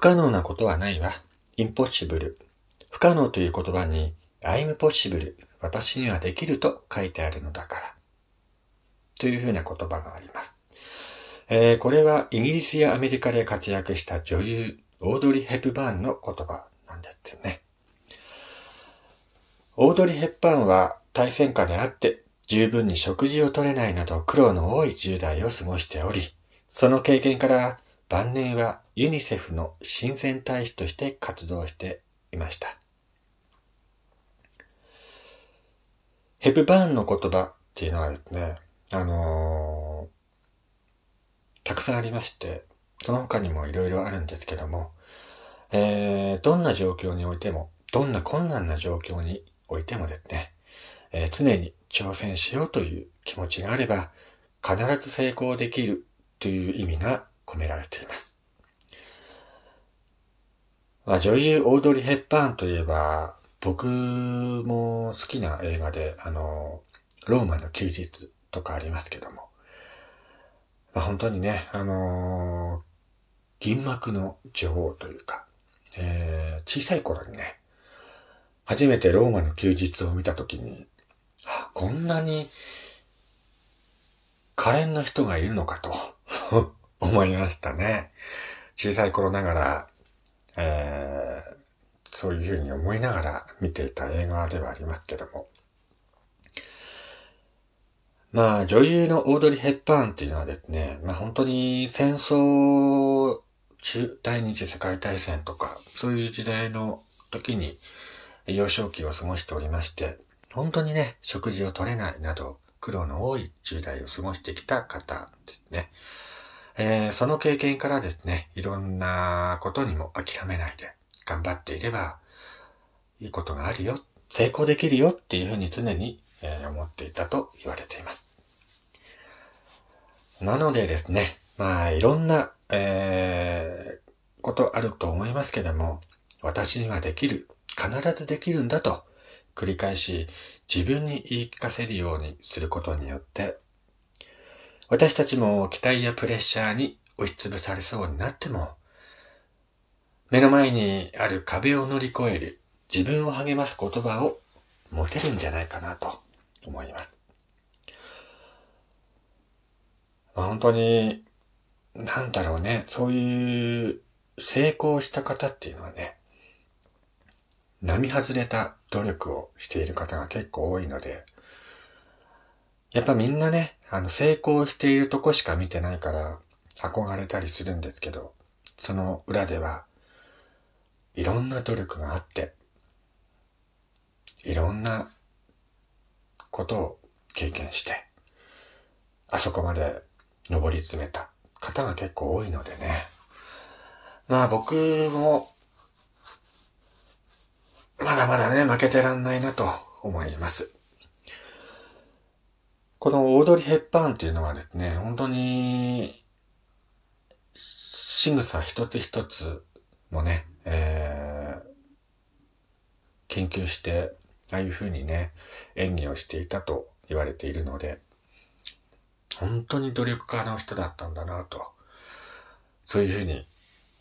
不可能なことはないわ。impossible。不可能という言葉に I'm possible。私にはできると書いてあるのだから。というふうな言葉があります。えー、これはイギリスやアメリカで活躍した女優、オードリー・ヘプバーンの言葉なんですね。オードリー・ヘッパーンは対戦下であって十分に食事を取れないなど苦労の多い10代を過ごしており、その経験から晩年はユニセフの親善大使として活動していました。ヘプバーンの言葉っていうのはですね、あのー、たくさんありまして、その他にもいろいろあるんですけども、えー、どんな状況においても、どんな困難な状況においてもですね、えー、常に挑戦しようという気持ちがあれば、必ず成功できるという意味が込められています。まあ、女優オードリー・ヘッパーンといえば、僕も好きな映画で、あの、ローマの休日とかありますけども、まあ、本当にね、あの銀幕の女王というか、えー、小さい頃にね、初めてローマの休日を見たときに、こんなに可憐な人がいるのかと 思いましたね。小さい頃ながら、えー、そういうふうに思いながら見ていた映画ではありますけども。まあ、女優のオードリー・ヘッパーンっていうのはですね、まあ本当に戦争中、第二次世界大戦とか、そういう時代の時に、幼少期を過ごしておりまして、本当にね、食事を取れないなど、苦労の多い10代を過ごしてきた方ですね。えー、その経験からですね、いろんなことにも諦めないで、頑張っていれば、いいことがあるよ、成功できるよっていうふうに常に、えー、思っていたと言われています。なのでですね、まあ、いろんな、えー、ことあると思いますけども、私にはできる。必ずできるんだと繰り返し自分に言い聞かせるようにすることによって、私たちも期待やプレッシャーに押しつぶされそうになっても、目の前にある壁を乗り越える自分を励ます言葉を持てるんじゃないかなと思います。まあ、本当に、なんだろうね、そういう成功した方っていうのはね、並外れた努力をしている方が結構多いので、やっぱみんなね、あの成功しているとこしか見てないから憧れたりするんですけど、その裏ではいろんな努力があって、いろんなことを経験して、あそこまで登り詰めた方が結構多いのでね。まあ僕もまだまだね、負けてらんないなと思います。このオードリー・ヘッパーンっていうのはですね、本当に、仕草一つ一つもね、えー、研究して、ああいう風にね、演技をしていたと言われているので、本当に努力家の人だったんだなと、そういう風に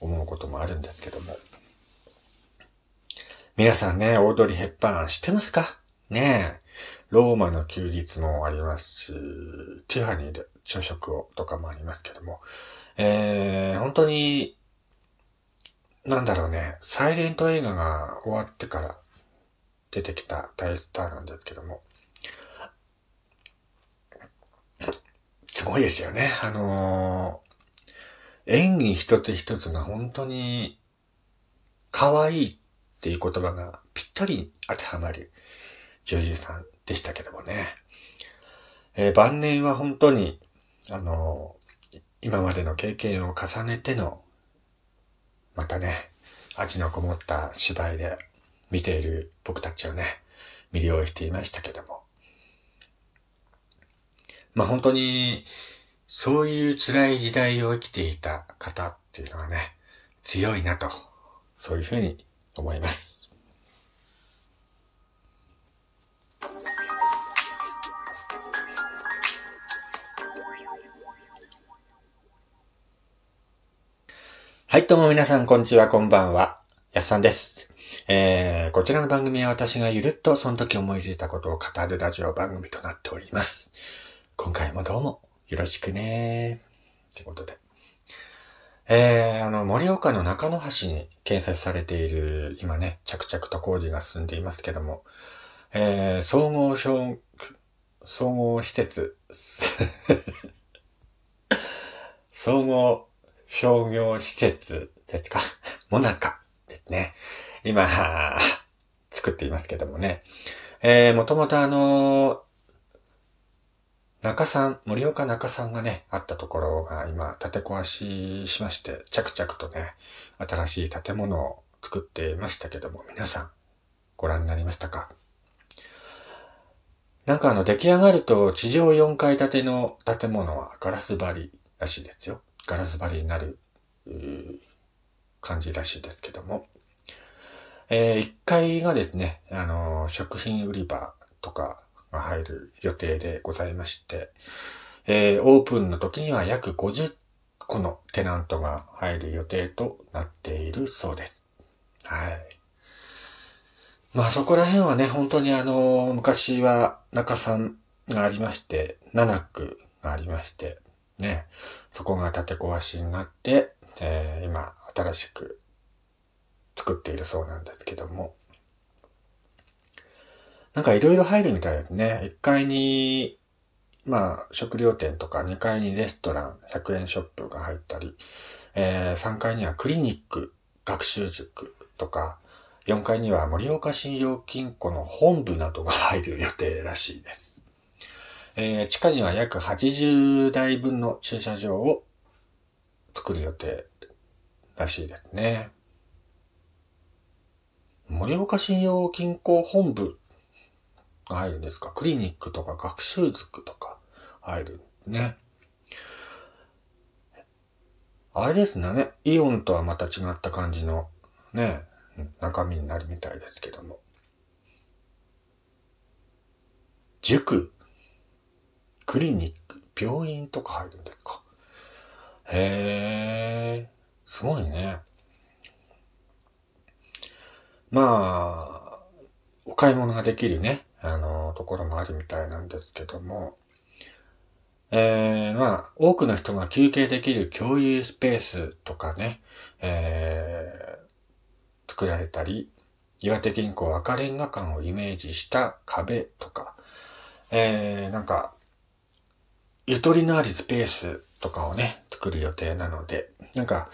思うこともあるんですけども。皆さんね、オードリー・ヘッパーン知ってますか？ねえ。ローマの休日もありますし、ティファニーで朝食をとかもありますけども、えー、本当に、なんだろうね、サイレント映画が終わってから出てきた大スターなんですけども、すごいですよね。あのー、演技一つ一つが本当に可愛いっていう言葉がぴったり当てはまりる女優さんでしたけどもね。えー、晩年は本当に、あのー、今までの経験を重ねての、またね、味のこもった芝居で見ている僕たちをね、魅了していましたけども。まあ本当に、そういう辛い時代を生きていた方っていうのはね、強いなと、そういうふうに思います。はい、どうも皆さん、こんにちは、こんばんは。やっさんです。えー、こちらの番組は私がゆるっとその時思いついたことを語るラジオ番組となっております。今回もどうもよろしくねということで。えー、あの、盛岡の中野橋に建設されている、今ね、着々と工事が進んでいますけども、えー、総合商、総合施設、総合商業施設ですか？モナカですね。今、作っていますけどもね。えー、もともとあの中さん、森岡中さんがね、あったところが今、建て壊ししまして、着々とね、新しい建物を作っていましたけども、皆さん、ご覧になりましたか？なんかあの、出来上がると、地上4階建ての建物はガラス張りらしいですよ。ガラス張りになる、感じらしいですけども。えー、1階がですね、あの、食品売り場とかが入る予定でございまして、えー、オープンの時には約50個のテナントが入る予定となっているそうです。はい。まあそこら辺はね、本当にあの、昔は中山がありまして、七区がありまして、ね、そこが建て壊しになって、えー、今新しく作っているそうなんですけども。なんかいろいろ入るみたいですね。1階に、まあ、食料店とか、2階にレストラン、100円ショップが入ったり、えー、3階にはクリニック、学習塾とか、4階には盛岡信用金庫の本部などが入る予定らしいです。えー、地下には約80台分の駐車場を作る予定らしいですね。盛岡信用金庫本部が入るんですか？クリニックとか学習塾とか入るんですね。あれですね。イオンとはまた違った感じのね、中身になるみたいですけども。塾、クリニック、病院とか入るんですか？へえ、すごいね。まあ、お買い物ができるね、あの、ところもあるみたいなんですけども、えー、まあ、多くの人が休憩できる共有スペースとかね、えー、作られたり、岩手銀行赤レンガ館をイメージした壁とか、えー、なんか、ゆとりのあるスペースとかをね、作る予定なので、なんか、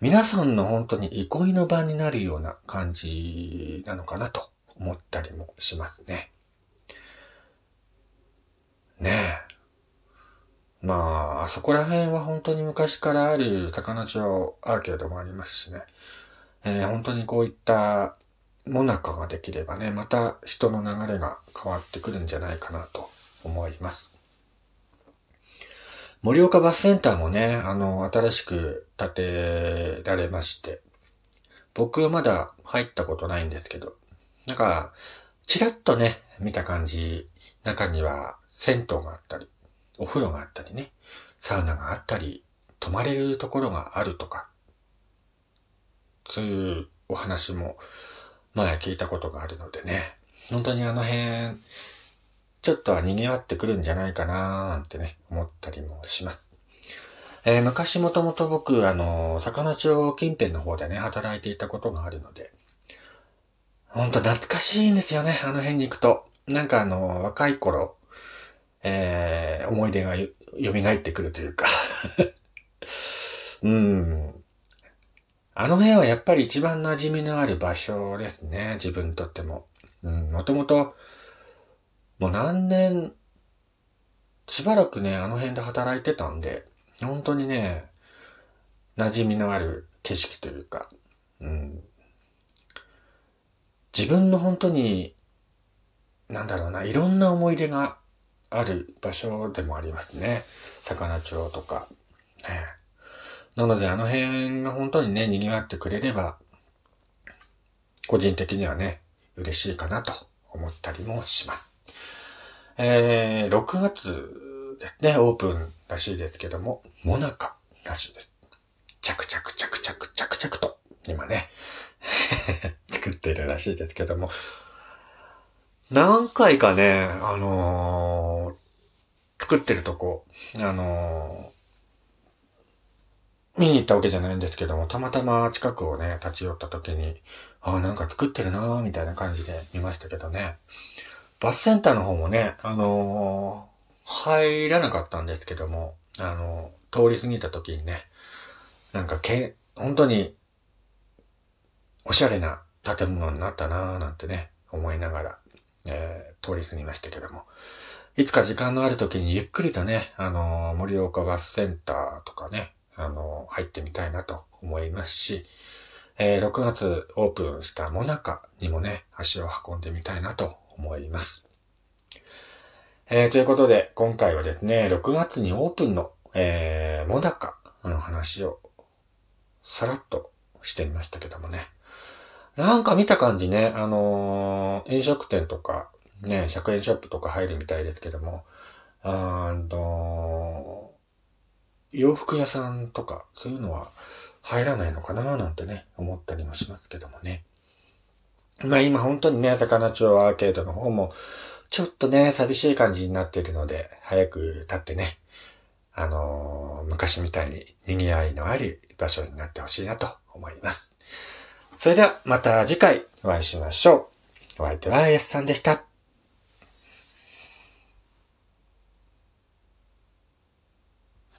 皆さんの本当に憩いの場になるような感じなのかなと思ったりもしますね。ねえ。まあ、あそこら辺は本当に昔からある魚町アーケードもありますしね。えー、本当にこういったモナカができればね、また人の流れが変わってくるんじゃないかなと思います。盛岡バスセンターもね、あの、新しく建てられまして、僕はまだ入ったことないんですけど、なんか、ちらっとね、見た感じ、中には銭湯があったり、お風呂があったりね、サウナがあったり、泊まれるところがあるとか、そういうお話も前聞いたことがあるのでね、本当にあの辺、ちょっとは賑わってくるんじゃないかなーなんてね、思ったりもします。えー、昔もともと僕、あの、魚町近辺の方でね、働いていたことがあるので、ほんと懐かしいんですよね、あの辺に行くと。なんかあの、若い頃、えー、思い出がよ蘇ってくるというか うん。あの辺はやっぱり一番馴染みのある場所ですね、自分にとっても。うん、もともと、もう何年、しばらくね、あの辺で働いてたんで、本当にね、馴染みのある景色というか、うん、自分の本当に、なんだろうな、いろんな思い出がある場所でもありますね。魚町とか。ね、なのであの辺が本当にね、賑わってくれれば、個人的にはね、嬉しいかなと思ったりもします。えー、6月ですね、オープンらしいですけども、モナカらしいです。着々着々着々と、今ね、作ってるらしいですけども、何回かね、あのー、作ってるとこ、あのー、見に行ったわけじゃないんですけども、たまたま近くをね、立ち寄った時に、ああ、なんか作ってるなーみたいな感じで見ましたけどね。バスセンターの方もね、あのー、入らなかったんですけども、あのー、通り過ぎた時にね、なんかけ、本当に、おしゃれな建物になったなーなんてね、思いながら、えー、通り過ぎましたけども。いつか時間のある時にゆっくりとね、あのー、盛岡バスセンターとかね、あの、入ってみたいなと思いますし、えー、6月オープンしたモナカにもね、足を運んでみたいなと思います。えー、ということで、今回はですね、6月にオープンの、えー、モナカの話をさらっとしてみましたけどもね。なんか見た感じね、あのー、飲食店とか、ね、100円ショップとか入るみたいですけども、あの洋服屋さんとか、そういうのは入らないのかななんてね、思ったりもしますけどもね。まあ今本当にね、魚町アーケードの方も、ちょっとね、寂しい感じになっているので、早く立ってね、あのー、昔みたいに賑わいのある場所になってほしいなと思います。それではまた次回お会いしましょう。お相手はやすさんでした。